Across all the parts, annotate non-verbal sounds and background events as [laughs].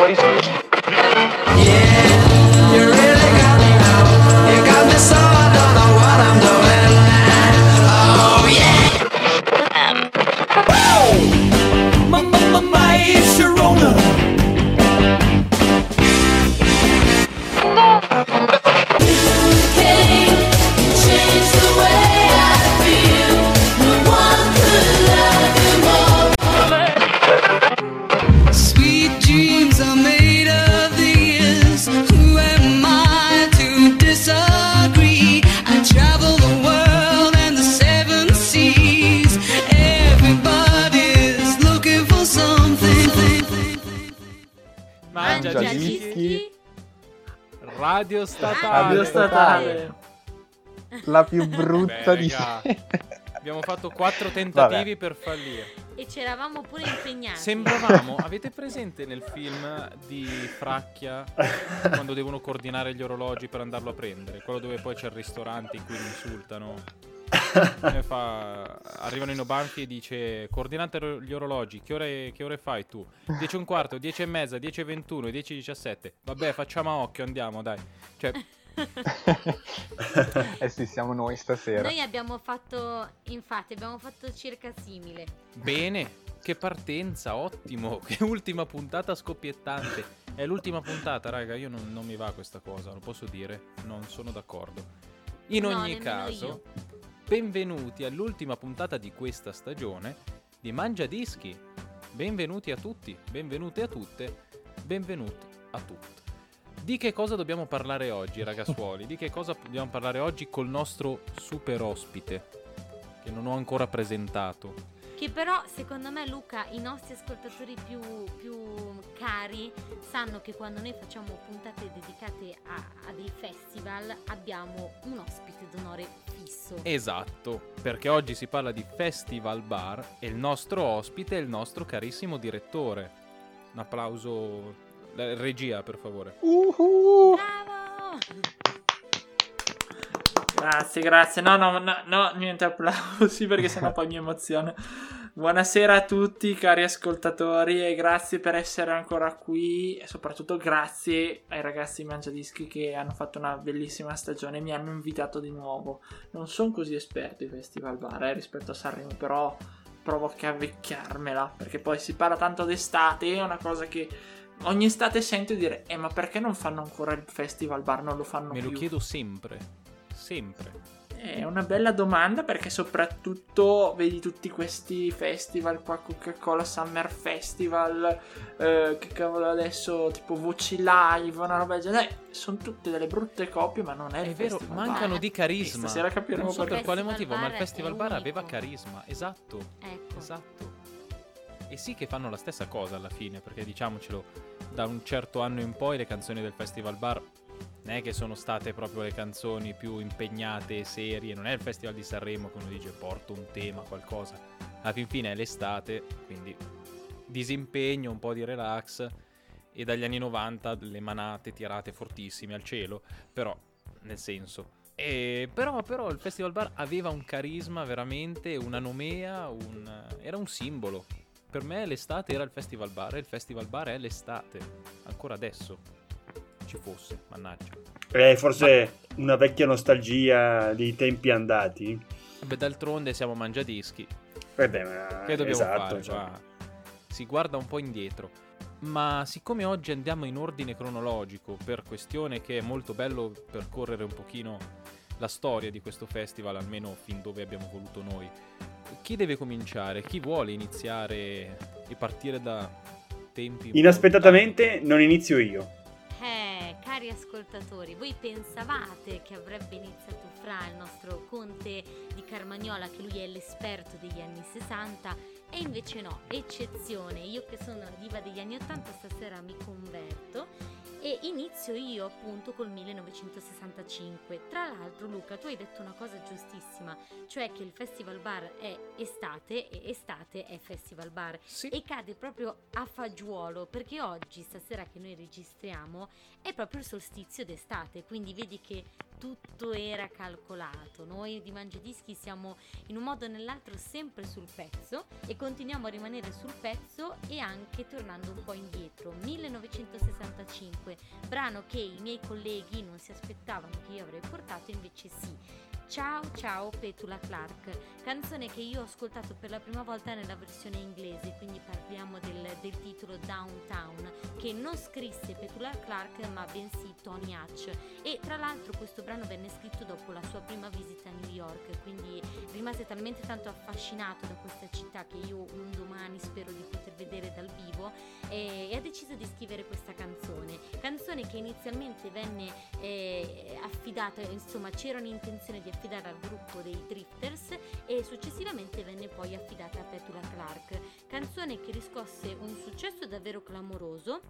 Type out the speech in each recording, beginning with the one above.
fuori Statale. La più brutta Beh, di raga, Abbiamo fatto quattro tentativi per fallire. E c'eravamo pure impegnati. Sembravamo, avete presente nel film di Fracchia quando devono coordinare gli orologi per andarlo a prendere? Quello dove poi c'è il ristorante in cui lo insultano. Fa- arrivano in Obanfi e dice coordinate gli orologi, che ore, che ore fai tu? 10 e un quarto, 10 e mezza, 10 e 21, 10 e 17. Vabbè facciamo a occhio, andiamo dai. Cioè, [laughs] eh sì, siamo noi stasera. Noi abbiamo fatto, infatti, abbiamo fatto circa simile. Bene, che partenza, ottimo, [laughs] che ultima puntata scoppiettante. È l'ultima puntata, raga, io non, non mi va questa cosa, lo posso dire, non sono d'accordo. In No, ogni caso, io. benvenuti all'ultima puntata di questa stagione di Mangia Dischi. Benvenuti a tutti, benvenute a tutte, benvenuti a tutti. Di che cosa dobbiamo parlare oggi, ragazzuoli? Di che cosa dobbiamo parlare oggi col nostro super ospite, che non ho ancora presentato. Che però, secondo me, Luca, i nostri ascoltatori più, più cari sanno che quando noi facciamo puntate dedicate a, a dei festival abbiamo un ospite d'onore fisso. Esatto, perché oggi si parla di Festival Bar e il nostro ospite è il nostro carissimo direttore. Un applauso. La regia, per favore. Uhu. Bravo! Grazie, grazie. No, no, no, no, niente applausi perché sennò poi mi emoziono. Buonasera a tutti cari ascoltatori e grazie per essere ancora qui e soprattutto grazie ai ragazzi di Mangiadischi che hanno fatto una bellissima stagione e mi hanno invitato di nuovo. Non sono così esperto di festival bar eh, rispetto a Sanremo, però provo che a vecchiarmela perché poi si parla tanto d'estate, è una cosa che ogni estate sento dire "Eh, ma perché non fanno ancora il festival bar? Non lo fanno Me più". lo chiedo sempre. Sempre. È una bella domanda perché soprattutto vedi tutti questi festival qua, Coca-Cola Summer Festival, eh, che cavolo adesso, tipo Voci Live, una roba del genere, sono tutte delle brutte copie ma non è, È il vero, festival mancano bar. di carisma. Stasera capiremo non so per quale motivo, ma il Festival Bar unico. aveva carisma. Esatto. Ecco. Esatto. E sì che fanno la stessa cosa alla fine, perché diciamocelo, da un certo anno in poi le canzoni del Festival Bar non è che sono state proprio le canzoni più impegnate e serie, non è il Festival di Sanremo che uno dice porto un tema, qualcosa. Alla fin fine è l'estate, quindi disimpegno, un po' di relax e dagli anni 90 le manate tirate fortissime al cielo, però nel senso e però, però il Festival Bar aveva un carisma veramente, una nomea, un- era un simbolo. Per me l'estate era il Festival Bar e il Festival Bar è l'estate, ancora adesso ci fosse, mannaggia. È forse una vecchia nostalgia di tempi andati. Vabbè, d'altronde siamo mangiadischi, Eh beh, ma che dobbiamo esatto, fare? cioè. qua? Si guarda un po' indietro. Ma siccome oggi andiamo in ordine cronologico, per questione che è molto bello percorrere un pochino la storia di questo festival, almeno fin dove abbiamo voluto noi, chi deve cominciare? Chi vuole iniziare e partire da tempi... Inaspettatamente non inizio io. Eh, cari ascoltatori, voi pensavate che avrebbe iniziato Fra, il nostro conte di Carmagnola, che lui è l'esperto degli anni 60, e invece no, eccezione, io che sono la diva degli anni 80 stasera mi converto e inizio io appunto col 1965. Tra l'altro Luca, tu hai detto una cosa giustissima, cioè che il festival bar è estate e estate è festival bar Sì. e cade proprio a fagiolo perché oggi, stasera che noi registriamo, è proprio il solstizio d'estate, quindi vedi che tutto era calcolato. Noi di Mangiadischi siamo in un modo o nell'altro sempre sul pezzo e continuiamo a rimanere sul pezzo e anche tornando un po' indietro. 65, brano che i miei colleghi non si aspettavano che io avrei portato, invece sì. Ciao ciao Petula Clark, canzone che io ho ascoltato per la prima volta nella versione inglese, quindi parliamo del, del titolo Downtown, che non scrisse Petula Clark ma bensì Tony Hatch e tra l'altro questo brano venne scritto dopo la sua prima visita a New York, quindi rimase talmente tanto affascinato da questa città che io un domani spero di poter vedere dal vivo e, e ha deciso di scrivere questa canzone, canzone che inizialmente venne eh, affidata, insomma c'era un'intenzione di affidare al gruppo dei Drifters e successivamente venne poi affidata a Petula Clark, canzone che riscosse un successo davvero clamoroso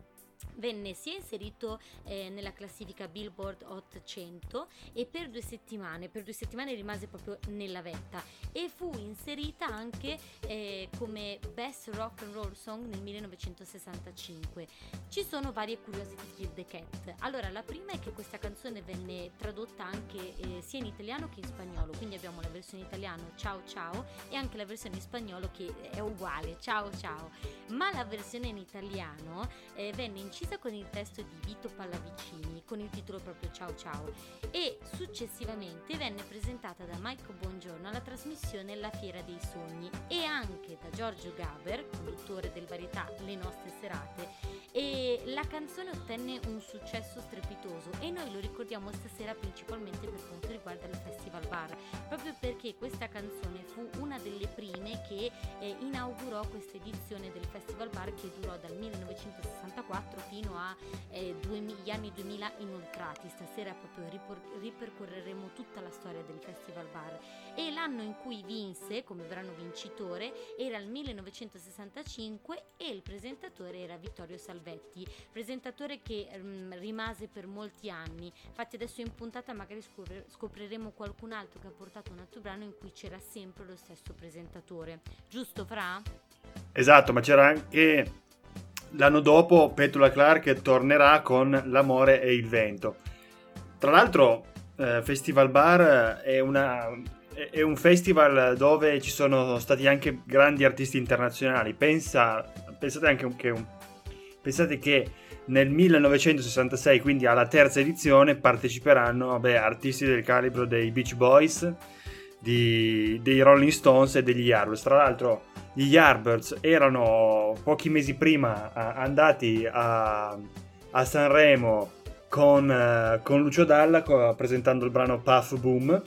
venne sia inserito eh, nella classifica Billboard Hot 100 e per due settimane, per due settimane rimase proprio nella vetta e fu inserita anche eh, come Best Rock and Roll Song nel 1965. Ci sono varie curiosity di The Cat. Allora, la prima è che questa canzone venne tradotta anche eh, sia in italiano che in spagnolo, quindi abbiamo la versione italiana Ciao Ciao e anche la versione in spagnolo che è uguale, Ciao Ciao. Ma la versione in italiano eh, venne incisa con il testo di Vito Pallavicini con il titolo proprio Ciao Ciao. E successivamente venne presentata da Michael Bongiorno alla trasmissione La Fiera dei Sogni. E anche da Giorgio Gaber, conduttore del varietà Le nostre serate. E la canzone ottenne un successo strepitoso e noi lo ricordiamo stasera principalmente per quanto riguarda il Festival Bar, proprio perché questa canzone fu una delle prime che eh, inaugurò questa edizione del Festival Bar che durò dal 1964 fino agli eh, anni 2000 inoltrati. Stasera proprio ripor- ripercorreremo tutta la storia del Festival Bar e l'anno in cui vinse come brano vincitore era il 1965 e il presentatore era Vittorio Salvetti, presentatore che um, rimase per molti anni. Infatti adesso in puntata magari scopre- scopriremo qualcun altro che ha portato un altro brano in cui c'era sempre lo stesso presentatore. Giusto Fra? Esatto, ma c'era anche l'anno dopo Petula Clark tornerà con L'amore e il vento. Tra l'altro eh, Festival Bar è una è un festival dove ci sono stati anche grandi artisti internazionali. Pensa, pensate anche che, pensate che nel 1966, quindi alla terza edizione, parteciperanno vabbè, artisti del calibro dei Beach Boys, di, dei Rolling Stones e degli Yardbirds. Tra l'altro, gli Yardbirds erano pochi mesi prima andati a, a Sanremo con, uh, con Lucio Dalla presentando il brano Puff Boom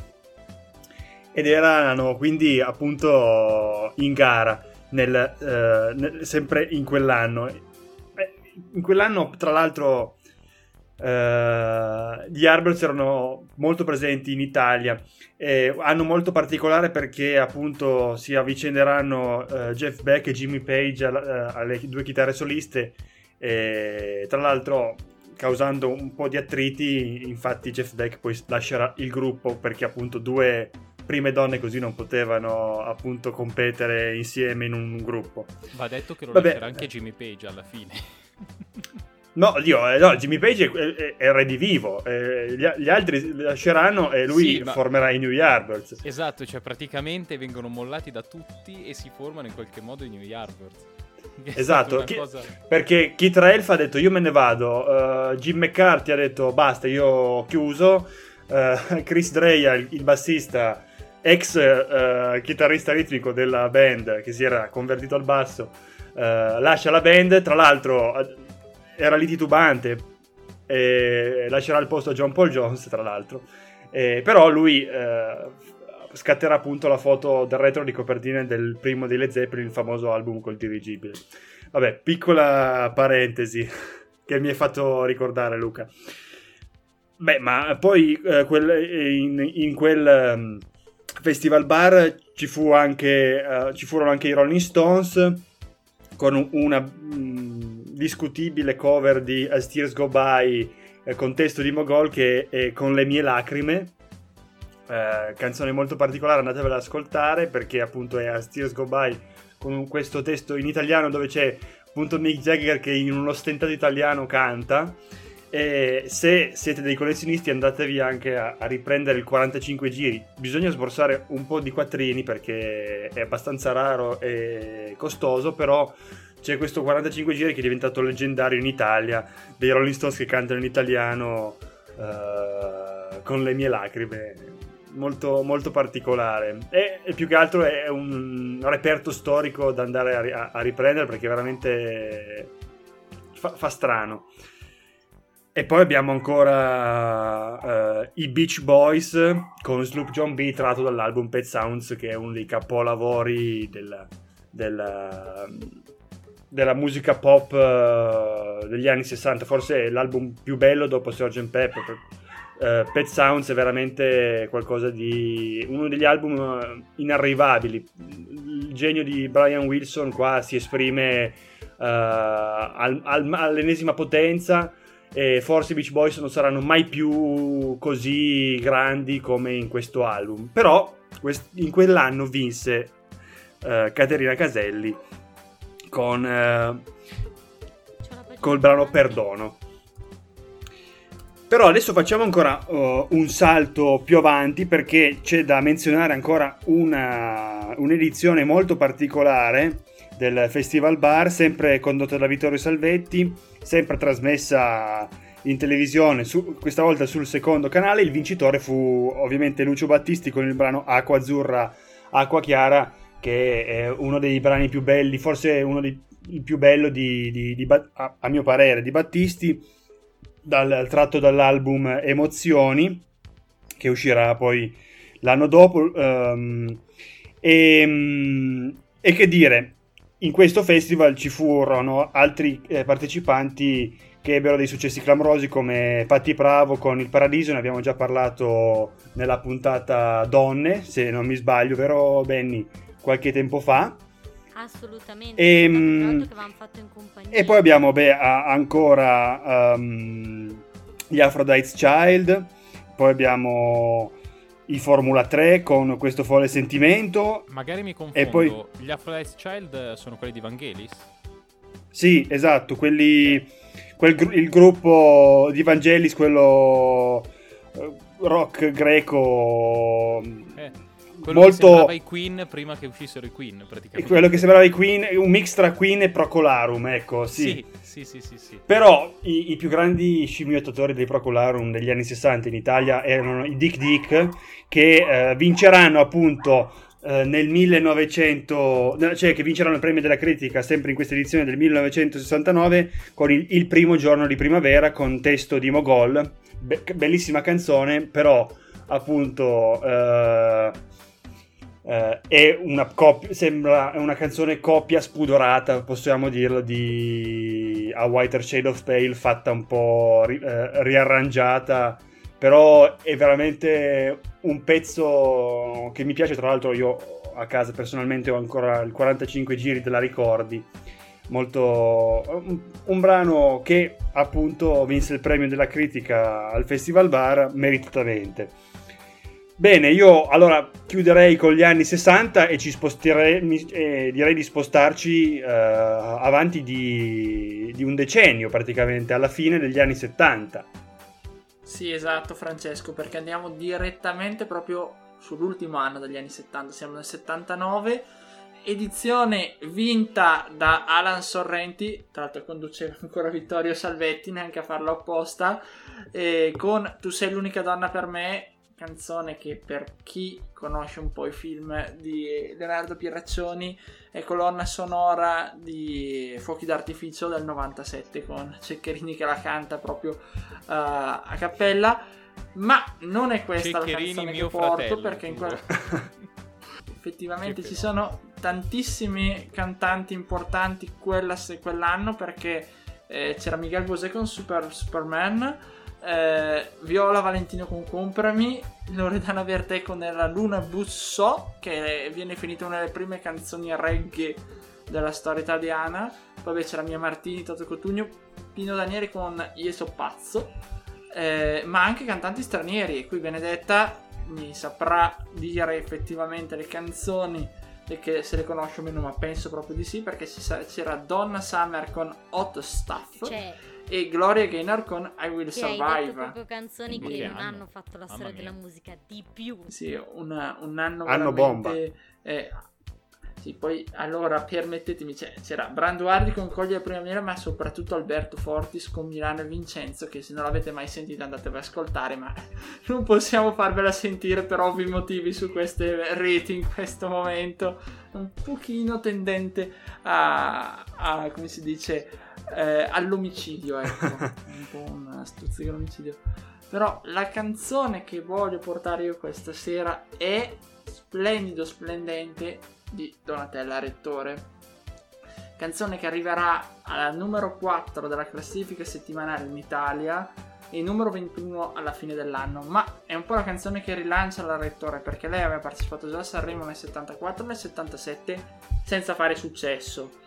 ed erano quindi appunto in gara nel, eh, nel, sempre in quell'anno. In quell'anno, tra l'altro, eh, gli Arbors erano molto presenti in Italia e hanno molto particolare perché appunto si avvicenderanno eh, Jeff Beck e Jimmy Page alle, eh, alle due chitarre soliste e tra l'altro causando un po' di attriti infatti Jeff Beck poi lascerà il gruppo perché appunto due prime donne così non potevano appunto competere insieme in un gruppo. Va detto che lo Vabbè. lascerà anche Jimmy Page alla fine. [laughs] No, Dio, eh, no, Jimmy Page è, è, è redivivo, eh, gli, gli, altri lasceranno e lui Sì, ma- formerà i New Yardbirds. Esatto, cioè praticamente vengono mollati da tutti e si formano in qualche modo i New Yardbirds. [laughs] Esatto, chi- cosa... perché Keith Relf ha detto io me ne vado, eh, Jim McCarthy ha detto basta, io ho chiuso, eh, [laughs] Chris Dreja, il, il bassista, ex eh, chitarrista ritmico della band che si era convertito al basso, lascia la band, tra l'altro era lì titubante e lascerà il posto a John Paul Jones, tra l'altro. Eh, però lui eh, scatterà appunto la foto del retro di copertina del primo Led Zeppelin, il famoso album col dirigibile. Vabbè, piccola parentesi [laughs] che mi hai fatto ricordare Luca. Beh, ma poi eh, quel- in, in quel ehm, festival bar ci, fu anche, eh, ci furono anche i Rolling Stones con un- una mm, discutibile cover di As Tears Go By eh, con testo di Mogol che è Con le mie lacrime. Eh, canzone molto particolare andatevela ad ascoltare perché appunto è As Tears Go By con questo testo in italiano dove c'è appunto Mick Jagger che in uno stentato italiano canta. E se siete dei collezionisti andatevi anche a, a riprendere il 45 giri. Bisogna sborsare un po' di quattrini perché è abbastanza raro e costoso però c'è questo 45 giri che è diventato leggendario in Italia, dei Rolling Stones che cantano in italiano eh, con le mie lacrime, molto, molto particolare. E, e più che altro è un reperto storico da andare a, a- riprendere perché veramente fa, fa strano. E poi abbiamo ancora eh, i Beach Boys con Sloop John B tratto dall'album Pet Sounds che è uno dei capolavori della, della, della musica pop eh, degli anni 60 forse è l'album più bello dopo Sgt. Pepper Eh, Pet Sounds è veramente qualcosa di uno degli album eh, inarrivabili il genio di Brian Wilson qua si esprime eh, al- al- all'ennesima potenza e forse i Beach Boys non saranno mai più così grandi come in questo album. Però in quell'anno vinse Caterina Caselli con eh, col brano. Perdono. Però adesso facciamo ancora uh, un salto più avanti perché c'è da menzionare ancora una, un'edizione molto particolare del Festival Bar, sempre condotta da Vittorio Salvetti, sempre trasmessa in televisione, su- questa volta sul secondo canale. Il vincitore fu ovviamente Lucio Battisti con il brano Acqua Azzurra, Acqua Chiara, che è uno dei brani più belli, forse uno dei più bello di, di- di a, a mio parere di Battisti dal, tratto dall'album Emozioni che uscirà poi l'anno dopo ehm, e, mm, e che dire in questo festival ci furono altri eh, partecipanti che ebbero dei successi clamorosi come Patti Bravo con Il Paradiso, ne abbiamo già parlato nella puntata Donne, se non mi sbaglio, vero Benny? Qualche tempo fa. Assolutamente. Ehm, in compagnia. E poi abbiamo beh, ancora ehm, gli Aphrodite's Child, poi abbiamo i Formula 3 con questo folle sentimento. Magari mi confondo. E poi- Gli Aphrodite's Child sono quelli di Vangelis? Sì, esatto, quelli, quel gru- il gruppo di Vangelis, quello eh, rock greco, Eh, quello molto... che sembrava i Queen prima che uscissero i Queen, praticamente. quello che sembrava i Queen, un mix tra Queen e Procolarum, ecco, Sì, sì, sì, sì, sì. Però i, i più grandi scimmiottatori dei Procolarum degli anni 60 in Italia erano i Dick Dick, che eh, vinceranno appunto eh, nel 1900, no, cioè che vinceranno il premio della critica sempre in questa edizione del 1969 con il, Il primo giorno di primavera con testo di Mogol. Be- bellissima canzone, però appunto eh, eh, è una coppia, sembra una canzone coppia spudorata, possiamo dirlo, di A Whiter Shade of Pale fatta un po' ri- eh, riarrangiata, però è veramente un pezzo che mi piace, tra l'altro io a casa personalmente ho ancora il 45 giri della ricordi. Molto un, un brano che appunto vinse il premio della critica al Festival Bar meritatamente. Bene, io allora chiuderei con gli anni 60 e ci sposterei, eh, direi di spostarci eh, avanti di, di un decennio praticamente, alla fine degli anni 70. Sì, esatto, Francesco, perché andiamo direttamente proprio sull'ultimo anno degli anni 70, siamo nel 79, edizione vinta da Alan Sorrenti, tra l'altro conduceva ancora Vittorio Salvetti, neanche a farlo apposta, eh, con Tu sei l'unica donna per me, canzone che per chi conosce un po' i film di Leonardo Pieraccioni è colonna sonora di Fuochi d'artificio del 97 con Ceccherini che la canta proprio uh, a cappella ma non è questa la Ceccherini, canzone mio che porto fratello, perché in giuro. quel... [laughs] effettivamente ci sono tantissimi cantanti importanti quella- quell'anno perché eh, c'era Miguel Bosé con Super, Superman eh, Viola Valentino con Comprami Loredana Bertè con La Luna Bussò che viene finita una delle prime canzoni reggae della storia italiana. Poi beh, c'era Mia Martini, Toto Cotugno Pino Danieli con Io so pazzo. Eh, ma anche cantanti stranieri e qui Benedetta mi saprà dire effettivamente le canzoni e che se le conosce o meno ma penso proprio di sì perché c'era Donna Summer con Hot Stuff. Cioè, e Gloria Gaynor con I Will che hai detto Survive proprio canzoni che che non anno? hanno fatto la storia della musica di più. Sì, una- un anno Anno veramente, eh, Sì, poi allora permettetemi, c'è- c'era Branduardi con Cogli a Primavera, ma soprattutto Alberto Fortis con Milano e Vincenzo, che se non l'avete mai sentita andatevi ad ascoltare, ma [laughs] non possiamo farvela sentire per ovvi motivi su queste reti in questo momento. Un pochino tendente a, a- come si dice, eh, all'omicidio, ecco. [laughs] un po' una stuzzica all'omicidio. Però la canzone che voglio portare io questa sera è Splendido Splendente di Donatella Rettore. Canzone che arriverà al numero 4 della classifica settimanale in Italia e numero 21 alla fine dell'anno. Ma è un po' la canzone che rilancia la Rettore perché lei aveva partecipato già a Sanremo nel 74 e nel 77 senza fare successo.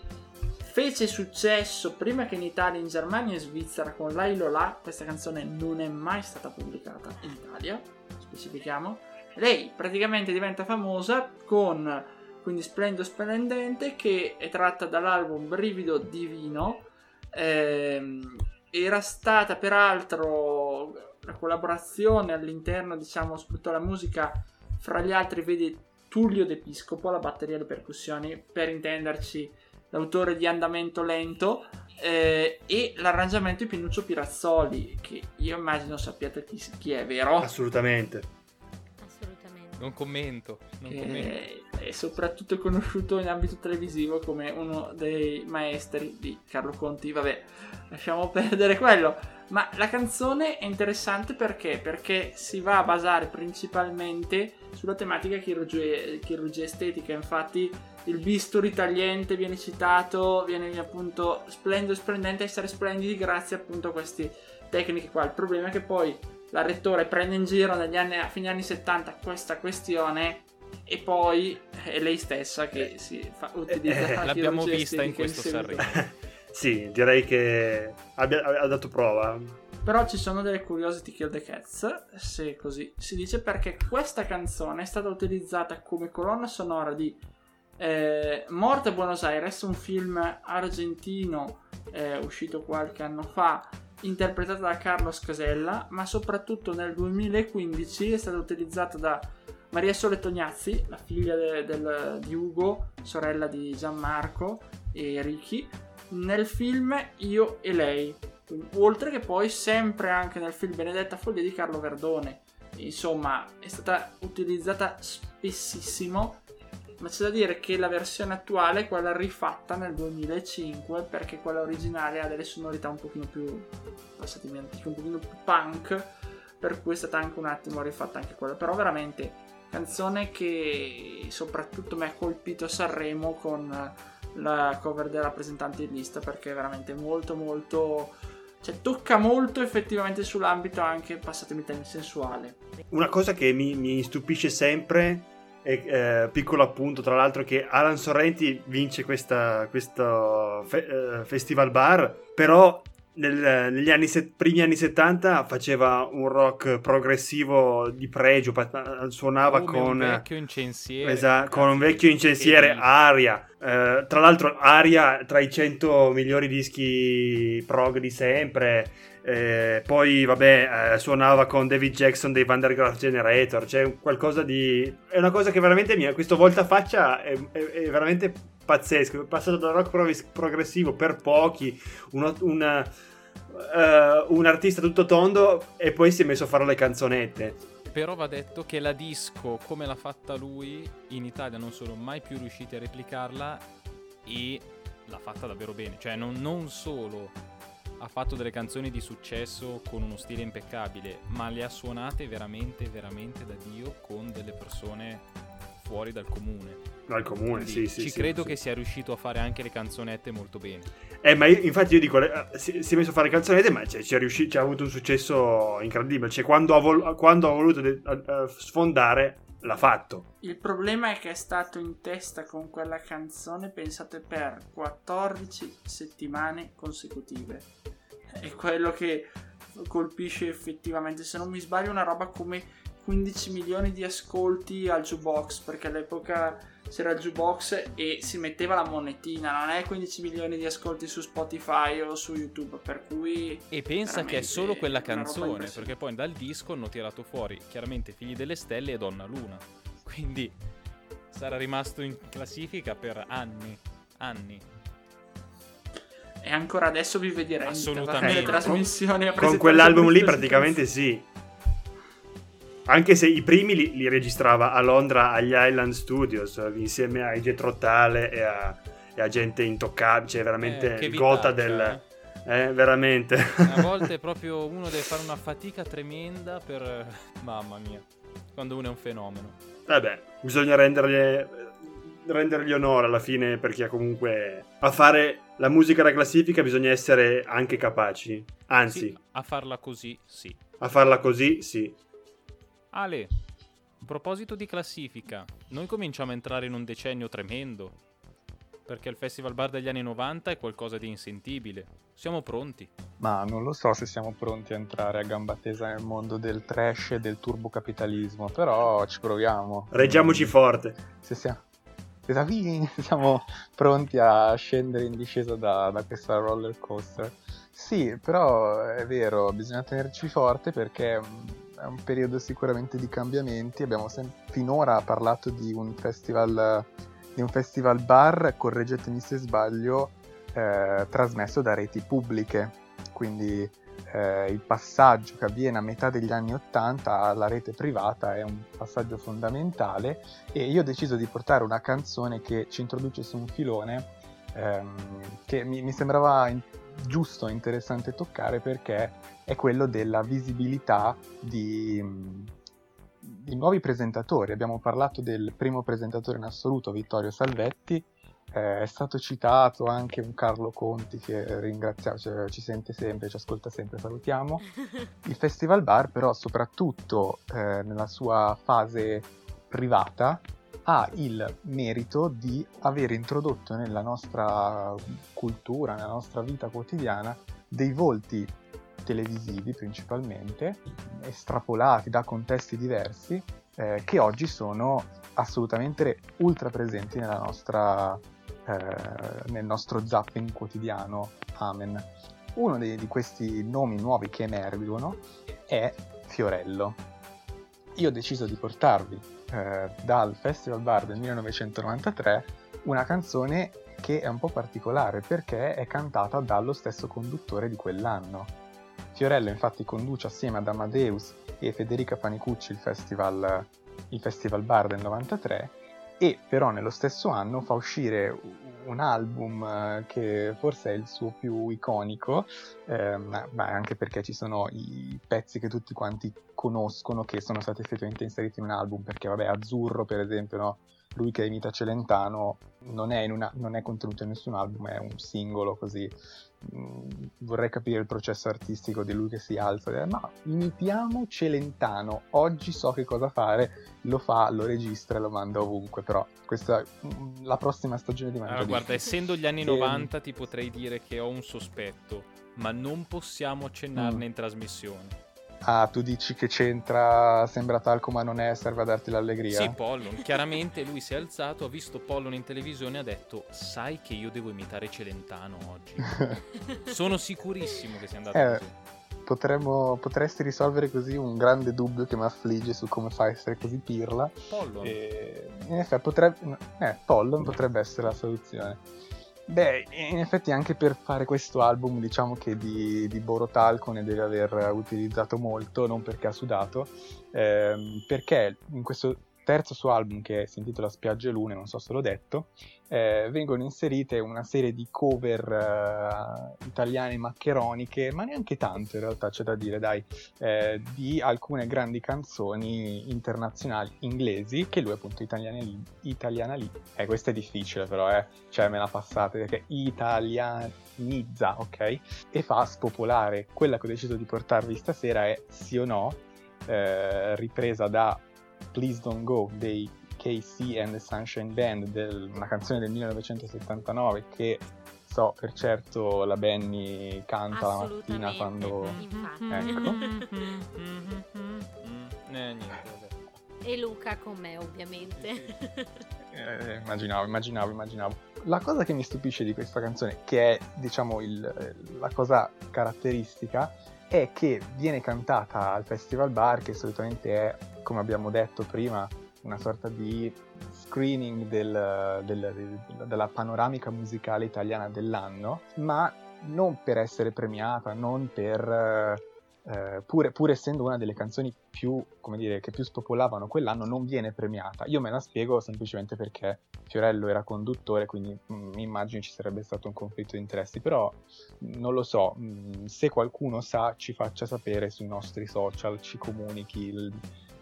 Fece successo prima che in Italia, in Germania e in Svizzera con Lailo La. Questa canzone non è mai stata pubblicata in Italia, specifichiamo. Lei praticamente diventa famosa con quindi Splendido Splendente che è tratta dall'album Brivido Divino. Ehm, era stata peraltro la collaborazione all'interno, diciamo, soprattutto la musica, fra gli altri vede Tullio D'Episcopo alla batteria e alle percussioni, per intenderci l'autore di Andamento Lento, eh, e l'arrangiamento di Pinuccio Pirazzoli, che io immagino sappiate chi, chi è, vero? Assolutamente. Assolutamente. Non commento. Non commento. è soprattutto conosciuto in ambito televisivo come uno dei maestri di Carlo Conti. Vabbè, lasciamo perdere quello. Ma la canzone è interessante perché? Perché si va a basare principalmente sulla tematica chirurgia, chirurgia estetica. Infatti, il bisturi tagliente viene citato, viene appunto splendido, splendente, essere splendidi grazie appunto a queste tecniche qua. Il problema è che poi la rettore prende in giro negli anni, a fine anni 70 questa questione e poi è lei stessa che si fa, utilizza eh, la L'abbiamo vista in questo. Sanremo. [laughs] Sì, direi che abbia, ha dato prova. Però ci sono delle curiosity kill the cats, se così si dice, perché questa canzone è stata utilizzata come colonna sonora di eh, Morte a Buenos Aires, un film argentino eh, uscito qualche anno fa, interpretato da Carlos Casella, ma soprattutto nel 2015 è stata utilizzata da Maria Sole Tognazzi, la figlia de- del- di Ugo, sorella di Gianmarco e Ricky, nel film Io e lei. Oltre che poi sempre anche nel film Benedetta Foglia di Carlo Verdone. Insomma, è stata utilizzata spessissimo. Ma c'è da dire che la versione attuale è quella rifatta nel 2005 perché quella originale ha delle sonorità un pochino più passatemi antiche, un pochino più punk, per cui è stata anche un attimo rifatta anche quella, però veramente canzone che soprattutto mi ha colpito a Sanremo con la cover dei rappresentanti di lista perché è veramente molto molto cioè tocca molto effettivamente sull'ambito anche passatemi termine sensuale. Una cosa che mi, mi stupisce sempre, è, eh, piccolo appunto tra l'altro, che Alan Sorrenti vince questa, questo fe- eh, festival bar, però nel- negli anni se- primi anni 70 faceva un rock progressivo di pregio, pa- suonava Come con... un vecchio incensiere. Esatto, con un vecchio incensiere? Aria. Eh, tra l'altro, Aria tra i 100 migliori dischi prog di sempre. Eh, poi, vabbè, eh, suonava con David Jackson dei Vandergraaf Generator. C'è qualcosa di. È una cosa che veramente mi. Questo voltafaccia è, è, è veramente pazzesco. È passato dal rock prog- progressivo per pochi, uno- una- eh, un artista tutto tondo, e poi si è messo a fare le canzonette. Però va detto che la disco, come l'ha fatta lui, in Italia non sono mai più riusciti a replicarla e l'ha fatta davvero bene. Cioè, non, non solo ha fatto delle canzoni di successo con uno stile impeccabile, ma le ha suonate veramente, veramente da Dio con delle persone fuori dal comune. Dal comune, Quindi sì, sì. ci sì, credo sì. che sia riuscito a fare anche le canzonette molto bene. Eh, ma io- infatti io dico, eh, si, si è messo a fare canzonette, ma c'è, c'è riuscito, c'ha avuto un successo incredibile. Cioè, quando ha, vol- quando ha voluto de- eh, eh, sfondare, l'ha fatto. il problema è che è stato in testa con quella canzone pensate per 14 settimane consecutive è quello che colpisce effettivamente se non mi sbaglio una roba come 15 milioni di ascolti al jukebox perché all'epoca c'era il jukebox e si metteva la monetina non è 15 milioni di ascolti su Spotify o su YouTube per cui E pensa che è solo quella canzone, perché poi dal disco hanno tirato fuori chiaramente Figli delle Stelle e Donna Luna. Quindi sarà rimasto in classifica per anni. Anni. E ancora adesso vive di rendita. Assolutamente. nelle trasmissioni Con presentare quell'album lì praticamente sì. Anche se i primi li, li registrava a Londra agli Island Studios insieme a Jetro Tale e a, e a gente intoccabile, cioè veramente Eh, gota del... Eh, veramente. A [laughs] volte proprio uno deve fare una fatica tremenda per... Mamma mia. Quando uno è un fenomeno. Vabbè, bisogna rendergli, rendergli onore alla fine perché comunque a fare la musica da classifica bisogna essere anche capaci. Anzi, Sì, a farla così, sì. a farla così sì. Ale, a proposito di classifica, noi cominciamo a entrare in un decennio tremendo. Perché il Festival Bar degli anni 90 è qualcosa di insentibile. Siamo pronti. Ma non lo so se siamo pronti a entrare a gamba tesa nel mondo del trash e del turbocapitalismo, però ci proviamo. Reggiamoci Mm, forte. Se siamo, se siamo- [laughs] siamo pronti a scendere in discesa da, da questa roller coaster. Sì, però è vero, bisogna tenerci forte perché è un periodo sicuramente di cambiamenti. Abbiamo sem- finora parlato di un festival, di un festival bar, correggetemi se sbaglio, eh, trasmesso da reti pubbliche. Quindi eh, il passaggio che avviene a metà degli anni 80 alla rete privata è un passaggio fondamentale e io ho deciso di portare una canzone che ci introduce su un filone ehm, che mi, mi sembrava giusto e interessante toccare perché è quello della visibilità di, di nuovi presentatori. Abbiamo parlato del primo presentatore in assoluto, Vittorio Salvetti, eh, è stato citato anche un Carlo Conti che ringraziamo, cioè, ci sente sempre, ci ascolta sempre, salutiamo. [laughs] Il Festival Bar però soprattutto eh, nella sua fase privata ha il merito di aver introdotto nella nostra cultura, nella nostra vita quotidiana, dei volti televisivi principalmente, estrapolati da contesti diversi, eh, che oggi sono assolutamente ultra presenti nella nostra, eh, nel nostro zapping quotidiano. Amen. Uno dei- di questi nomi nuovi che emergono è Fiorello. Io ho deciso di portarvi eh, dal Festival Bar del 1993 una canzone che è un po' particolare perché è cantata dallo stesso conduttore di quell'anno. Fiorello infatti conduce assieme ad Amadeus e Federica Panicucci il festival, il festival Bar del 93 e però nello stesso anno fa uscire un album eh, che forse è il suo più iconico, eh, ma ma anche perché ci sono i pezzi che tutti quanti conoscono che sono stati effettivamente inseriti in un album, perché vabbè Azzurro per esempio, no? lui che imita Celentano non è, in una- non è contenuto in nessun album, è un singolo così. Mm, vorrei capire il processo artistico di lui che si alza e dice, ma imitiamo Celentano, oggi so che cosa fare, lo fa, lo registra e lo manda ovunque, però questa mm, la prossima stagione di Allora, Mangia guarda, Dischi. essendo gli anni Ehm. 90 ti potrei dire che ho un sospetto, ma non possiamo accennarne Mm. in trasmissione. Ah, tu dici che c'entra, sembra talco ma non è, serve a darti l'allegria? Sì, Pollon. Chiaramente lui si è alzato, ha visto Pollon in televisione e ha detto sai che io devo imitare Celentano oggi. [laughs] Sono sicurissimo che sia andato Eh, così. Potremmo, potresti risolvere così un grande dubbio che mi affligge su come fa a essere così pirla. Pollon. E in effetti potrebbe, eh, Pollon potrebbe essere la soluzione. Beh, in effetti anche per fare questo album diciamo che di, di Borotalco ne deve aver utilizzato molto, non perché ha sudato, ehm, perché in questo terzo suo album che si intitola Spiagge e Lune, non so se l'ho detto, eh, vengono inserite una serie di cover eh, italiane maccheroniche, ma neanche tanto in realtà c'è da dire, dai, eh, di alcune grandi canzoni internazionali inglesi che lui appunto italiane lì, italiana lì. Eh, questo è difficile però, eh, cioè me la passate perché italianizza, ok? E fa spopolare. Quella che ho deciso di portarvi stasera è Sì o No, eh, ripresa da Please Don't Go dei KC and the Sunshine Band, del- una canzone del 1979 che so per certo la Benny canta la mattina quando... infatti. Ecco. [laughs] Eh, niente. E Luca con me, ovviamente. Eh, immaginavo, immaginavo, immaginavo. La cosa che mi stupisce di questa canzone, che è diciamo il- eh, la cosa caratteristica, è che viene cantata al Festival Bar, che solitamente è, come abbiamo detto prima, una sorta di screening del- del- del- della panoramica musicale italiana dell'anno, ma non per essere premiata, non per... eh, pure, pur essendo una delle canzoni più, dire, che più spopolavano quell'anno, non viene premiata. Io me la spiego semplicemente perché Fiorello era conduttore, quindi mm, mi immagino ci sarebbe stato un conflitto di interessi, però mm, non lo so, mm, se qualcuno sa ci faccia sapere sui nostri social, ci comunichi il-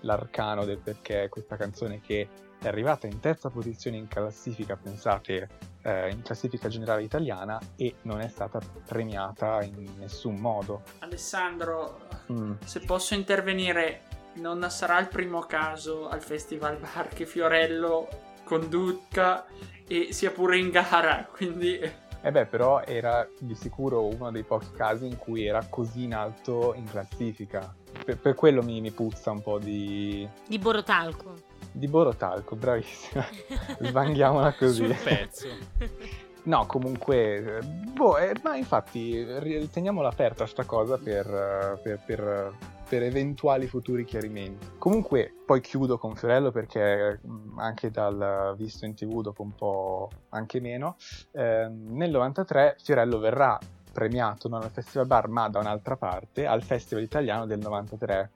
l'arcano del perché questa canzone che è arrivata in terza posizione in classifica, pensate, eh, in classifica generale italiana e non è stata premiata in nessun modo. Alessandro, Mm. se posso intervenire, non sarà il primo caso al Festival Bar che Fiorello conduca e sia pure in gara, quindi E beh, però era di sicuro uno dei pochi casi in cui era così in alto in classifica. Per, per quello mi, mi puzza un po' di, Di Borotalco. di Borotalco, bravissima. [laughs] Svanghiamola così. Sul pezzo. [laughs] No, comunque, eh, boh, eh, ma infatti teniamola aperta sta cosa per, eh, per- per- per eventuali futuri chiarimenti. Comunque, poi chiudo con Fiorello perché mh, anche dal visto in tv dopo un po' anche meno, ehm, nel 93 Fiorello verrà premiato non al Festival Bar ma da un'altra parte al Festival Italiano del 93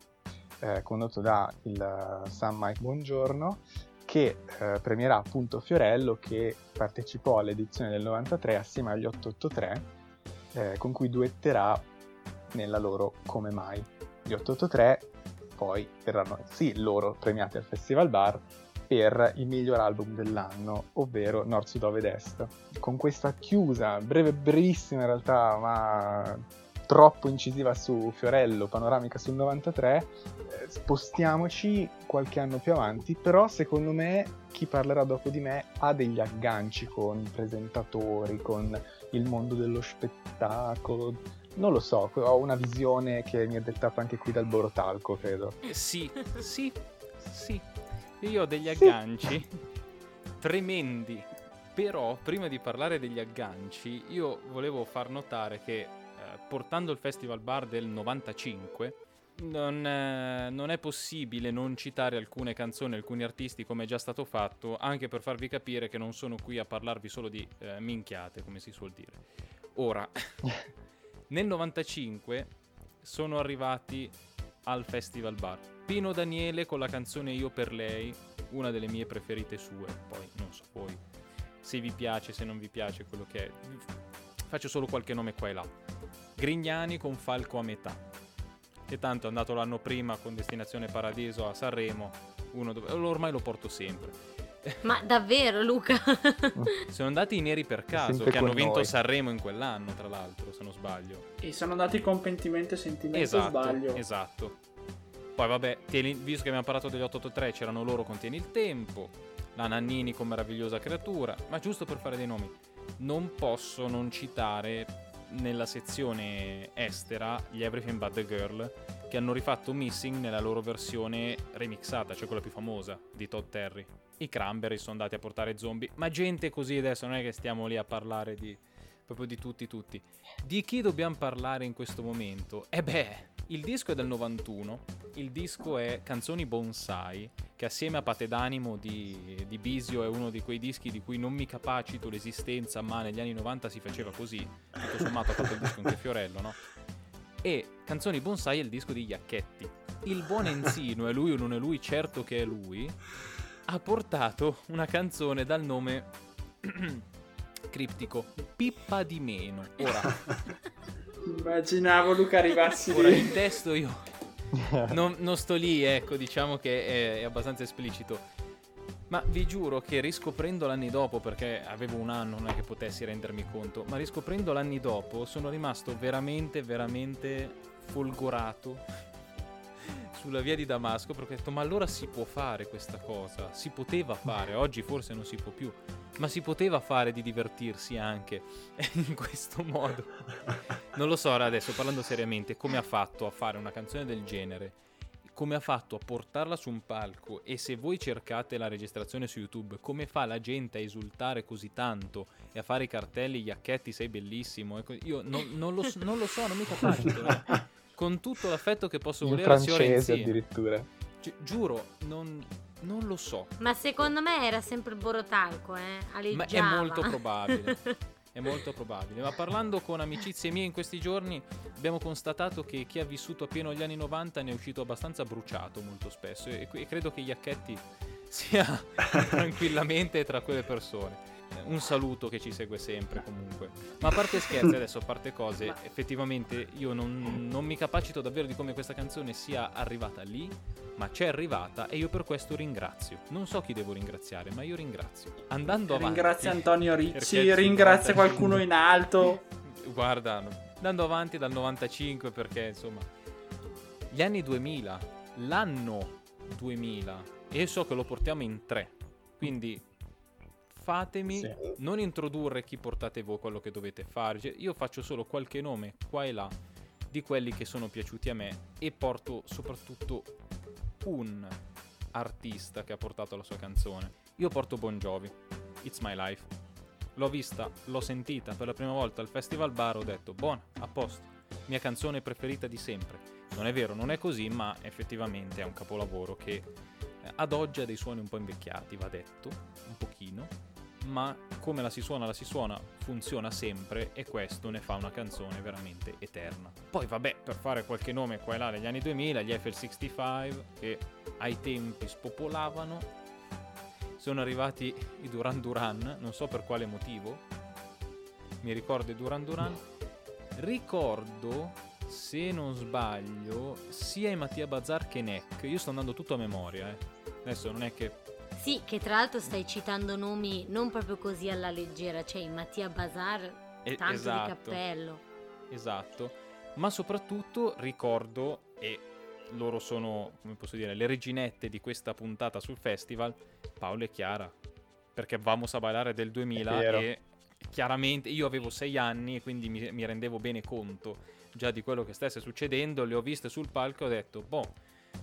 eh, condotto da il eh, San Mike Buongiorno che eh, premierà appunto Fiorello che partecipò all'edizione del 93 assieme agli 883 eh, con cui duetterà nella loro Come mai. Gli 883 poi verranno sì loro premiati al Festival Bar per il miglior album dell'anno, ovvero Nord, Sud, Oved, Est. Con questa chiusa, breve, brevissima in realtà, ma troppo incisiva su Fiorello, panoramica sul 93, eh, spostiamoci qualche anno più avanti, però secondo me chi parlerà dopo di me ha degli agganci con presentatori, con il mondo dello spettacolo. Non lo so, ho una visione che mi è dettata anche qui dal Borotalco, credo. Eh, sì, sì. Io ho degli agganci tremendi. Però, prima di parlare degli agganci, io volevo far notare che eh, portando il Festival Bar del 95, non, eh, non è possibile non citare alcune canzoni, alcuni artisti come è già stato fatto, anche per farvi capire che non sono qui a parlarvi solo di eh, minchiate, come si suol dire. Ora, [laughs] nel 95 sono arrivati al Festival Bar. Pino Daniele con la canzone Io per lei, una delle mie preferite sue, poi non so voi se vi piace, se non vi piace quello che è. Faccio solo qualche nome qua e là. Grignani con Falco a metà. Che tanto è andato l'anno prima con Destinazione Paradiso a Sanremo, uno dove ormai lo porto sempre. Ma davvero, Luca? [laughs] Sono andati i neri per caso, che hanno vinto noi. Sanremo in quell'anno, tra l'altro, se non sbaglio. e sono andati con pentimento e sentimento Esatto, sbaglio. esatto. Poi vabbè, Tieni- visto che abbiamo parlato degli 883, c'erano loro con Tieni il Tempo, la Nannini con Meravigliosa Creatura, ma giusto per fare dei nomi, non posso non citare nella sezione estera gli Everything But The Girl, che hanno rifatto Missing nella loro versione remixata, cioè quella più famosa di Todd Terry. I Cranberry sono andati a portare zombie, ma gente così adesso non è che stiamo lì a parlare di proprio di tutti tutti. Di chi dobbiamo parlare in questo momento? Eh beh, il disco è del 91, il disco è Canzoni Bonsai, che assieme a Pate d'Animo di, di Bisio è uno di quei dischi di cui non mi capacito l'esistenza, ma negli anni 90 si faceva così. Tutto sommato ha fatto il disco anche Fiorello, no? E Canzoni Bonsai è il disco di Iacchetti. Il buon Enzino, è lui o non è lui, certo che è lui, ha portato una canzone dal nome [clears throat] criptico Pippa di meno. Ora, Immaginavo Luca arrivassi ora lì. il testo io non, non sto lì, ecco, diciamo che è, è abbastanza esplicito. Ma vi giuro che riscoprendo l'anni dopo, perché avevo un anno, non è che potessi rendermi conto, ma riscoprendo l'anni dopo sono rimasto veramente, veramente folgorato sulla via di Damasco perché ho detto ma allora si può fare questa cosa, si poteva fare, oggi forse non si può più, ma si poteva fare di divertirsi anche [laughs] in questo modo. Non lo so adesso parlando seriamente, come ha fatto a fare una canzone del genere? Come ha fatto a portarla su un palco e se voi cercate la registrazione su YouTube, come fa la gente a esultare così tanto e a fare i cartelli, gli acchetti, sei bellissimo? Io non, non lo, non lo so, non mi capacito. Con tutto l'affetto che posso In volere a signor francese addirittura. Gi- giuro, non... Non lo so, Ma secondo me era sempre il Borotalco, eh? ma Aleggiava. è molto probabile. [laughs] È molto probabile. Ma parlando con amicizie mie in questi giorni, abbiamo constatato che chi ha vissuto a pieno gli anni 90 ne è uscito abbastanza bruciato molto spesso. E, e credo che Iacchetti sia [laughs] tranquillamente tra quelle persone. Eh, Un saluto che ci segue sempre comunque. Ma a parte scherzi, [laughs] adesso a parte cose, effettivamente io non, non mi capacito davvero di come questa canzone sia arrivata lì, ma c'è arrivata e io per questo ringrazio. Non so chi devo ringraziare, ma io ringrazio. Andando avanti. Ringrazia Antonio Ricci, 55 qualcuno in alto. [laughs] Guarda, andando avanti dal 95 perché insomma gli anni 2000, l'anno 2000 e so che lo portiamo in tre. Quindi fatemi Sì. non introdurre chi portate voi quello che dovete fare. Cioè, io faccio solo qualche nome qua e là di quelli che sono piaciuti a me e porto soprattutto un artista che ha portato la sua canzone. Io porto Bon Jovi, It's My Life. L'ho vista, l'ho sentita per la prima volta al Festival Bar, ho detto, buona, a posto, mia canzone preferita di sempre. Non è vero, non è così, ma effettivamente è un capolavoro che eh, ad oggi ha dei suoni un po' invecchiati, va detto, un pochino, ma come la si suona, la si suona, funziona sempre e questo ne fa una canzone veramente eterna. Poi vabbè, per fare qualche nome qua e là negli anni 2000, gli Eiffel 65 che ai tempi spopolavano, sono arrivati i Duran Duran, non so per quale motivo, mi ricordo i Duran Duran, ricordo, se non sbaglio, sia i Mattia Bazar che Neck, io sto andando tutto a memoria, eh. adesso non è che Sì, che tra l'altro stai citando nomi non proprio così alla leggera, cioè in Mattia Bazar, Eh, tanto esatto. di cappello. Esatto, ma soprattutto ricordo, e loro sono, come posso dire, le reginette di questa puntata sul festival, Paolo e Chiara, perché Vamos a ballare del 2000 È vero. e chiaramente io avevo sei anni e quindi mi, mi rendevo bene conto già di quello che stesse succedendo, le ho viste sul palco e ho detto, boh,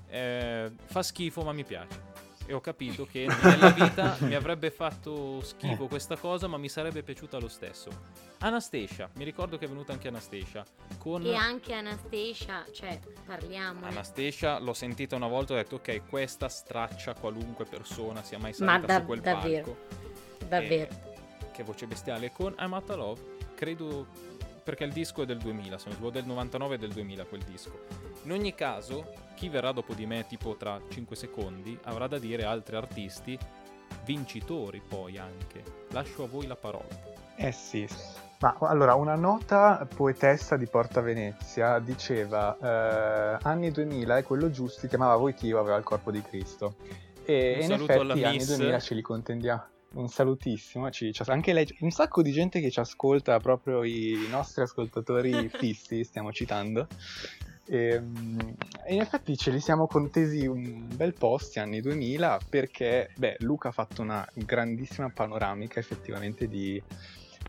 eh, fa schifo ma mi piace. E ho capito che nella vita mi avrebbe fatto schifo questa cosa, ma mi sarebbe piaciuta lo stesso. Anastasia, mi ricordo che è venuta anche Anastasia. Con E anche Anastasia, cioè, parliamo. Anastasia l'ho sentita una volta e ho detto ok, questa straccia qualunque persona sia mai Ma salita da- su quel davvero. palco. Davvero. Eh, che voce bestiale. Con I'm Out Love, credo perché il disco è del 2000, se non sbaglio, del 99 e del 2000 quel disco. In ogni caso, chi verrà dopo di me, tipo tra 5 secondi, avrà da dire altri artisti, vincitori poi anche. Lascio a voi la parola. Eh sì. Ma allora, una nota poetessa di Porta Venezia diceva eh, anni 2000 è quello giusto, si chiamava Voitio, aveva il corpo di Cristo. E Un in effetti alla anni Miss. 2000 ce li contendiamo. Un salutissimo, ci- anche lei, un sacco di gente che ci ascolta, proprio i nostri ascoltatori [laughs] fissi, stiamo citando. E, mm, e in effetti ce li siamo contesi un bel po' sti anni 2000 perché beh, Luca ha fatto una grandissima panoramica effettivamente di,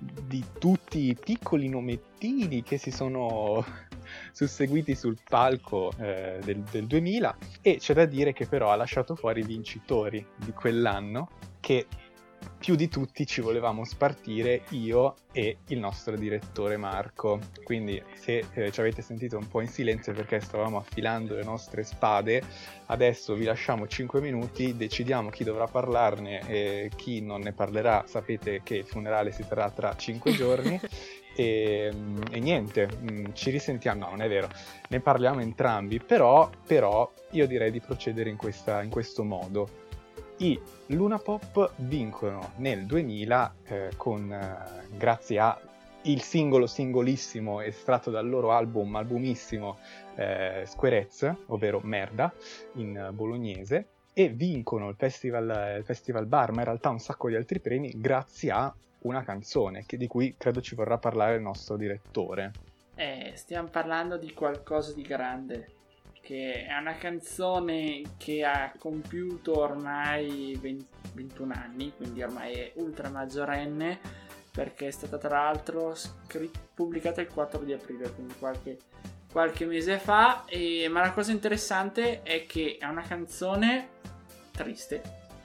di tutti i piccoli nomettini che si sono [laughs] susseguiti sul palco eh, del, del 2000 e c'è da dire che però ha lasciato fuori i vincitori di quell'anno che più di tutti ci volevamo spartire io e il nostro direttore Marco. Quindi se eh, ci avete sentito un po' in silenzio perché stavamo affilando le nostre spade, adesso vi lasciamo 5 minuti, decidiamo chi dovrà parlarne e chi non ne parlerà, sapete che il funerale si terrà tra 5 [laughs] giorni. E, mm, e niente, mm, ci risentiamo, no non è vero, ne parliamo entrambi, però, però io direi di procedere in, questa- in questo modo. I Luna Pop vincono nel 2000 eh, con, eh, grazie a il singolo singolissimo estratto dal loro album, albumissimo eh, Squarez, ovvero Merda, in bolognese, e vincono il festival, il festival Bar, ma in realtà un sacco di altri premi, grazie a una canzone che- di cui credo ci vorrà parlare il nostro direttore. Eh, stiamo parlando di qualcosa di grande. Che è una canzone che ha compiuto ormai 20 21 anni, quindi ormai è ultra maggiorenne. Perché è stata tra l'altro scri- pubblicata il 4 di aprile, quindi qualche, qualche mese fa. E- ma la cosa interessante è che è una canzone triste,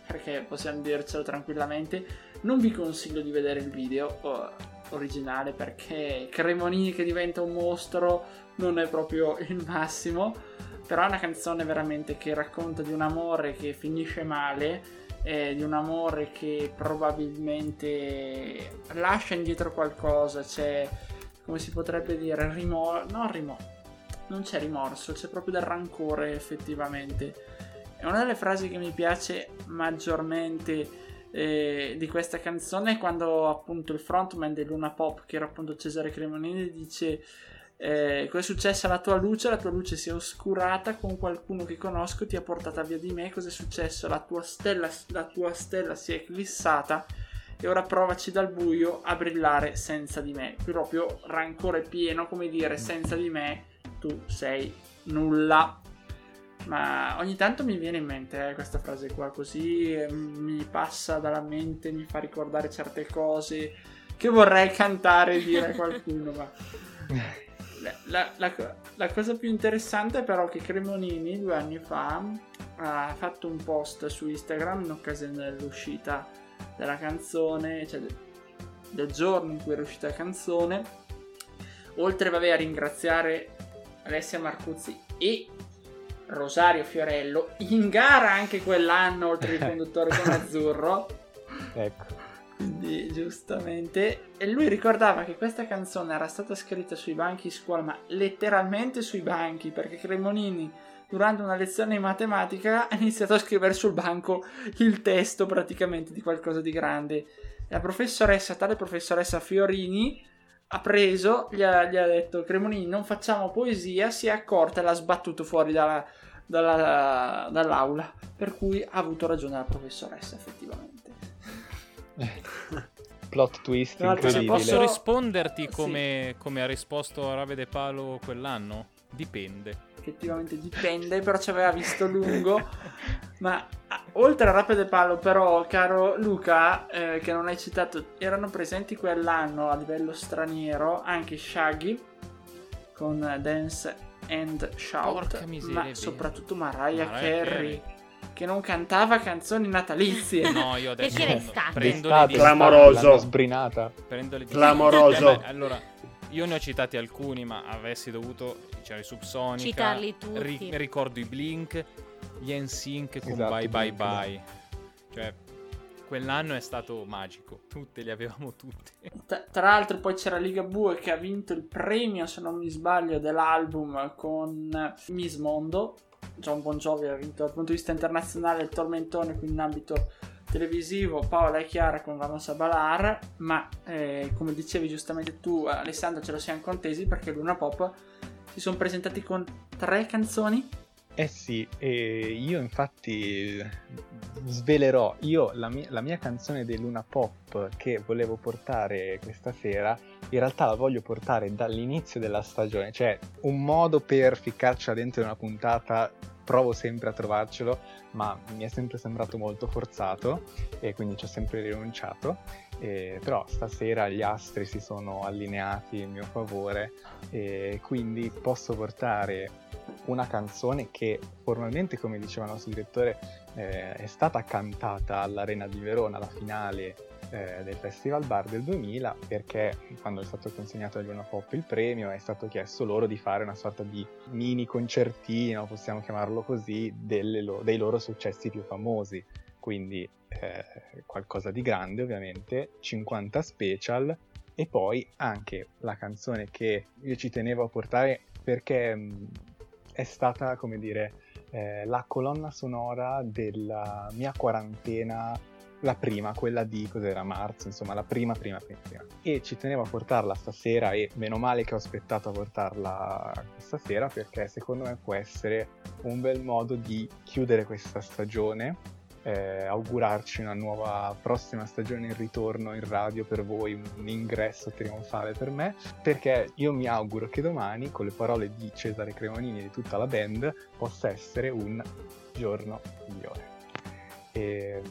perché possiamo dircelo tranquillamente. Non vi consiglio di vedere il video oh, originale perché Cremonini che diventa un mostro non è proprio il massimo. Però è una canzone veramente che racconta di un amore che finisce male, eh, di un amore che probabilmente lascia indietro qualcosa, c'è, come si potrebbe dire, rimorso, non rimorso, non c'è rimorso, c'è proprio del rancore effettivamente. E una delle frasi che mi piace maggiormente eh, di questa canzone è quando appunto il frontman di Luna Pop, che era appunto Cesare Cremonini, dice eh, cosa è successo alla tua luce? La tua luce si è oscurata con qualcuno che conosco, ti ha portata via di me. Cosa è successo? La tua stella, la tua stella si è eclissata e ora provaci dal buio a brillare senza di me. Proprio rancore pieno, come dire, senza di me tu sei nulla. Ma ogni tanto mi viene in mente eh, questa frase qua, così eh, mi passa dalla mente, mi fa ricordare certe cose che vorrei cantare e dire a qualcuno, ma [laughs] la, la- la co- la cosa più interessante però è che Cremonini due anni fa ha fatto un post su Instagram in occasione dell'uscita della canzone, cioè del, del giorno in cui era uscita la canzone, oltre vabbè, a ringraziare Alessia Marcuzzi e Rosario Fiorello, in gara anche quell'anno oltre il [laughs] conduttore con Azzurro, Ecco. Quindi giustamente. E lui ricordava che questa canzone era stata scritta sui banchi di scuola, ma letteralmente sui banchi, perché Cremonini durante una lezione di matematica [laughs] ha iniziato a scrivere sul banco il testo praticamente di qualcosa di grande. La professoressa, tale professoressa Fiorini, ha preso, gli ha, gli ha detto Cremonini non facciamo poesia, si è accorta e l'ha sbattuto fuori dalla- dalla- dall'aula. Per cui ha avuto ragione la professoressa effettivamente. [laughs] Plot twist se incredibile. Posso risponderti Sì. come, come ha risposto Rave De Palo quell'anno? Dipende. effettivamente dipende, però ci aveva visto lungo. Ma oltre a Rapid e Palo, però, caro Luca, eh, che non hai citato, erano presenti quell'anno a livello straniero anche Shaggy con eh, Dance and Shout, Porca miseria, è ma soprattutto Mariah, Mariah Carey, che non cantava canzoni natalizie. [laughs] No, io adesso Perché l'estate? prendo le, D'estate, dis- Clamoroso. sbrinata. prendo le Clamoroso. Eh, beh, allora, io ne ho citati alcuni, ma avessi dovuto c'era i Subsonica. Citarli tutti. ricordo i Blink, gli NSYNC con Esatto, Bye Bye Blink, Bye. Cioè, quell'anno è stato magico. Tutte le avevamo tutte. Tra, tra l'altro poi c'era Liga Bue che ha vinto il premio, se non mi sbaglio, dell'album con Miss Mondo. John Bon Jovi ha vinto dal punto di vista internazionale il tormentone, quindi in ambito televisivo, Paola e Chiara con Vamos a Balar, ma eh, come dicevi giustamente tu Alessandro ce lo siamo contesi perché Luna Pop si sono presentati con tre canzoni. Eh sì, e io infatti svelerò, io la mia, la mia canzone di Luna Pop che volevo portare questa sera, in realtà la voglio portare dall'inizio della stagione, cioè un modo per ficcarcela dentro una puntata, provo sempre a trovarcelo, ma mi è sempre sembrato molto forzato e quindi ci ho sempre rinunciato, Eh, però stasera gli astri si sono allineati in mio favore e quindi posso portare una canzone che formalmente, come diceva il nostro direttore, eh, è stata cantata all'Arena di Verona, la finale eh, del Festival Bar del 2000, perché quando è stato consegnato a Luna Pop il premio è stato chiesto loro di fare una sorta di mini concertino, possiamo chiamarlo così, lo- dei loro successi più famosi. Quindi eh, qualcosa di grande ovviamente, 50 special e poi anche la canzone che io ci tenevo a portare perché è stata, come dire, eh, la colonna sonora della mia quarantena, la prima, quella di cos'era marzo, insomma, la prima, prima, prima, prima. E ci tenevo a portarla stasera e meno male che ho aspettato a portarla questa sera perché secondo me può essere un bel modo di chiudere questa stagione eh, augurarci una nuova prossima stagione in ritorno in radio per voi, un ingresso trionfale per me, perché io mi auguro che domani, con le parole di Cesare Cremonini e di tutta la band, possa essere un giorno migliore. E,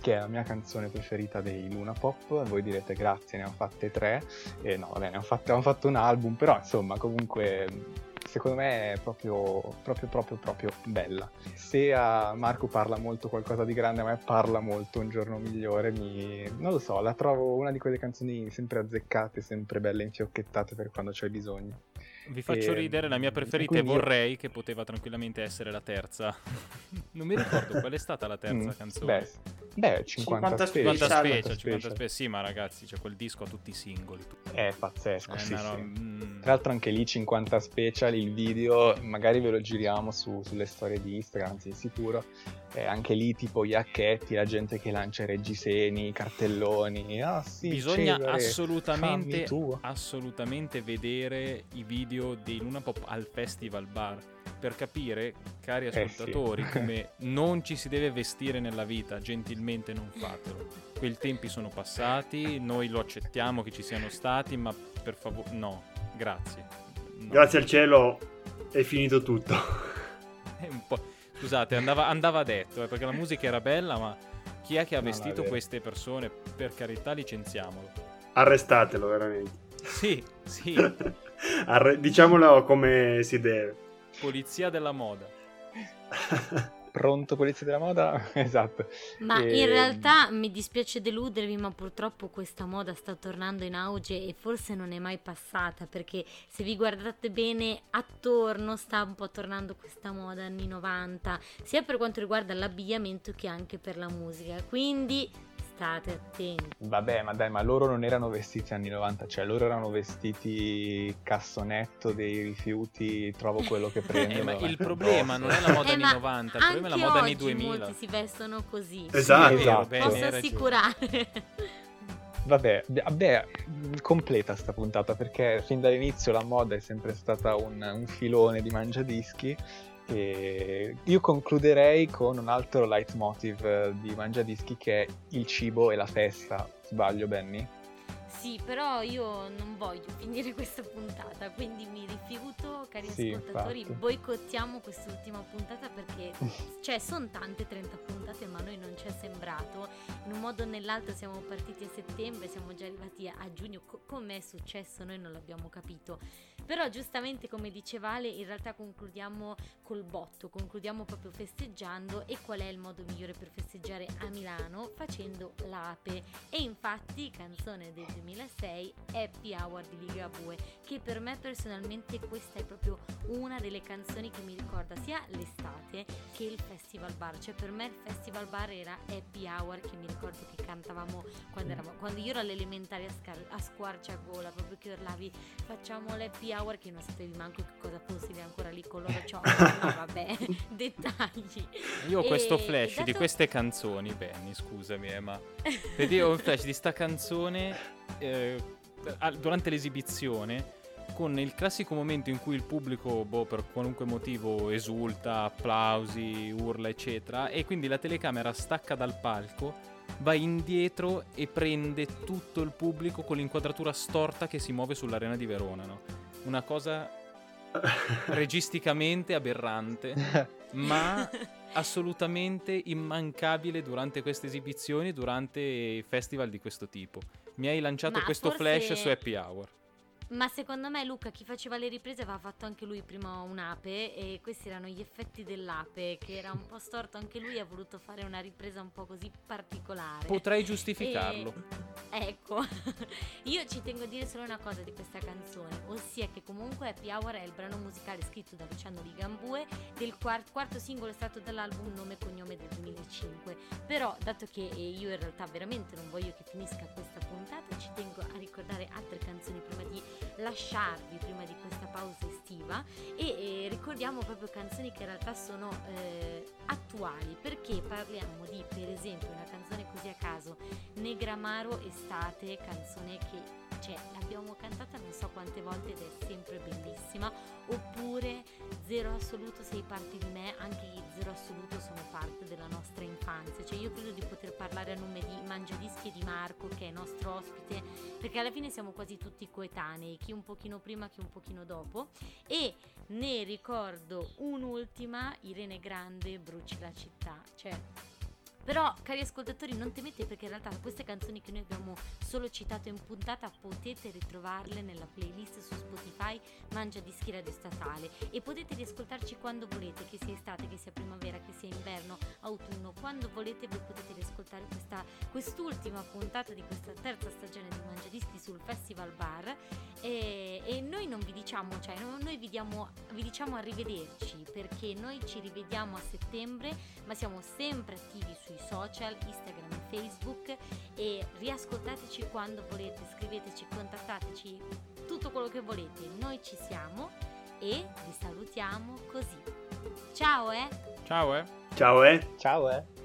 che è la mia canzone preferita dei Luna Pop, voi direte grazie, ne hanno fatte tre, e no, vabbè, ne hanno fatte, hanno fatto un album, però insomma, comunque secondo me è proprio, proprio, proprio, proprio bella. Se a Marco parla molto qualcosa di grande, a me parla molto Un giorno migliore, mi... non lo so, la trovo una di quelle canzoni sempre azzeccate, sempre belle, infiocchettate per quando c'è bisogno. Vi faccio E- ridere, la mia preferita e quindi io- vorrei che poteva tranquillamente essere la terza. [laughs] non mi ricordo qual è stata la terza Mm, canzone. Beh, beh 50, 50 special. 50 Special. special, 50 special. Sì, ma ragazzi, c'è quel disco a tutti i singoli. È pazzesco, È sì, roba- sì. mm. Tra l'altro anche lì 50 special, il video, magari ve lo giriamo su- sulle storie di Instagram, anzi sicuro. Eh, anche lì tipo gli acchetti, la gente che lancia i reggiseni, i cartelloni. Ah sì, Bisogna Cesare, assolutamente, assolutamente vedere i video di Luna Pop al Festival Bar per capire, cari Eh, sì. ascoltatori, [laughs] come non ci si deve vestire nella vita, gentilmente non fatelo. Quei tempi sono passati, noi lo accettiamo che ci siano stati, ma per favore, no, grazie. No. Grazie al cielo è finito tutto. [laughs] È un po'... Scusate, andava, andava detto, eh, perché la musica era bella, ma chi è che ha No, vestito queste persone? Per carità, licenziamolo. Arrestatelo, veramente. Sì, sì, [laughs] Arre- diciamolo come si deve. polizia della moda. [laughs] Pronto polizia della moda? [laughs] esatto. Ma E- in realtà mi dispiace deludervi, ma purtroppo questa moda sta tornando in auge e forse non è mai passata, perché se vi guardate bene attorno sta un po' tornando questa moda anni 90, sia per quanto riguarda l'abbigliamento che anche per la musica. Quindi state attenti. Vabbè, ma dai, ma loro non erano vestiti anni 90, cioè loro erano vestiti cassonetto dei rifiuti, trovo quello che [laughs] prendo. Eh, ma il problema non è la moda Eh, anni ma 90, il problema è la anche moda anni oggi 2000. molti si vestono così. Esatto. Sì, Esatto. bene, Posso assicurare. Vabbè, vabbè, completa sta puntata perché fin dall'inizio la moda è sempre stata un, un filone di mangiadischi e io concluderei con un altro leitmotiv eh, di mangiadischi che è il cibo e la festa. Sbaglio, Benny? Sì, però io non voglio [laughs] finire questa puntata, quindi mi rifiuto, cari Sì, ascoltatori, infatti. boicottiamo quest'ultima puntata perché, [laughs] cioè, sono tante 30 puntate, ma a noi non ci è sembrato. In un modo o nell'altro siamo partiti a settembre, siamo già arrivati a, giugno, Co- com'è successo noi non l'abbiamo capito. Però giustamente come dice Vale, in realtà concludiamo col botto, concludiamo proprio festeggiando e qual è il modo migliore per festeggiare a Milano? Facendo l'ape. E infatti canzone del 2006 Happy Hour di Ligabue, che per me personalmente questa è proprio una delle canzoni che mi ricorda sia l'estate che il festival bar, cioè per me il festival bar era Happy Hour che mi ricordo che cantavamo quando, eravamo, quando io ero all'elementare a, scar- a squarciagola, proprio che urlavi facciamo l'happy hour che non sapevi manco che cosa fosse ancora lì con loro ciò, [laughs] no vabbè, [laughs] dettagli. Io ho questo flash e di dato- queste canzoni, Benny, scusami, eh, ma [laughs] vedi, ho un flash di sta canzone eh, durante l'esibizione con il classico momento in cui il pubblico, boh, per qualunque motivo esulta, applausi, urla, eccetera, e quindi la telecamera stacca dal palco, va indietro e prende tutto il pubblico con l'inquadratura storta che si muove sull'arena di Verona, no? Una cosa [laughs] registicamente aberrante, ma [laughs] assolutamente immancabile durante queste esibizioni, durante festival di questo tipo. Mi hai lanciato Ma questo forse- flash su Happy Hour. Ma secondo me Luca, chi faceva le riprese, aveva fatto anche lui prima un'ape e questi erano gli effetti dell'ape, che era un po' storto anche lui, ha voluto fare una ripresa un po' così particolare. Potrei giustificarlo. E- ecco, [laughs] io ci tengo a dire solo una cosa di questa canzone, ossia che comunque Happy Hour è il brano musicale scritto da Luciano Ligambue del quart- quarto singolo estratto dall'album Nome e Cognome del 2005. Però, dato che eh, io in realtà veramente non voglio che finisca questa puntata, ci tengo a ricordare altre canzoni prima di lasciarvi, prima di questa pausa estiva e eh, ricordiamo proprio canzoni che in realtà sono eh, attuali perché parliamo di per esempio una canzone così a caso Negramaro Estate canzone che cioè, l'abbiamo cantata non so quante volte ed è sempre bellissima oppure Zero Assoluto sei parte di me anche gli Zero Assoluto sono parte della nostra infanzia. Cioè io credo di poter parlare a nome di Mangiadischi e di Marco che è nostro ospite perché alla fine siamo quasi tutti coetanei chi un pochino prima chi un pochino dopo. E ne ricordo un'ultima Irene Grande Bruci la città. Cioè Però, cari ascoltatori, non temete perché in realtà queste canzoni che noi abbiamo solo citato in puntata potete ritrovarle nella playlist su Spotify Mangia Dischi Radio Statale. E potete riascoltarci quando volete, che sia estate, che sia primavera, che sia inverno, autunno, quando volete voi potete riascoltare questa, quest'ultima puntata di questa terza stagione di Mangia Dischi sul Festival Bar. E, e noi non vi diciamo, cioè no- noi vi, diamo, vi diciamo arrivederci perché noi ci rivediamo a settembre ma siamo sempre attivi sui social, Instagram e Facebook e riascoltateci quando volete, scriveteci, contattateci, tutto quello che volete, noi ci siamo e vi salutiamo così. Ciao eh! Ciao, eh. Ciao, eh. Ciao, eh.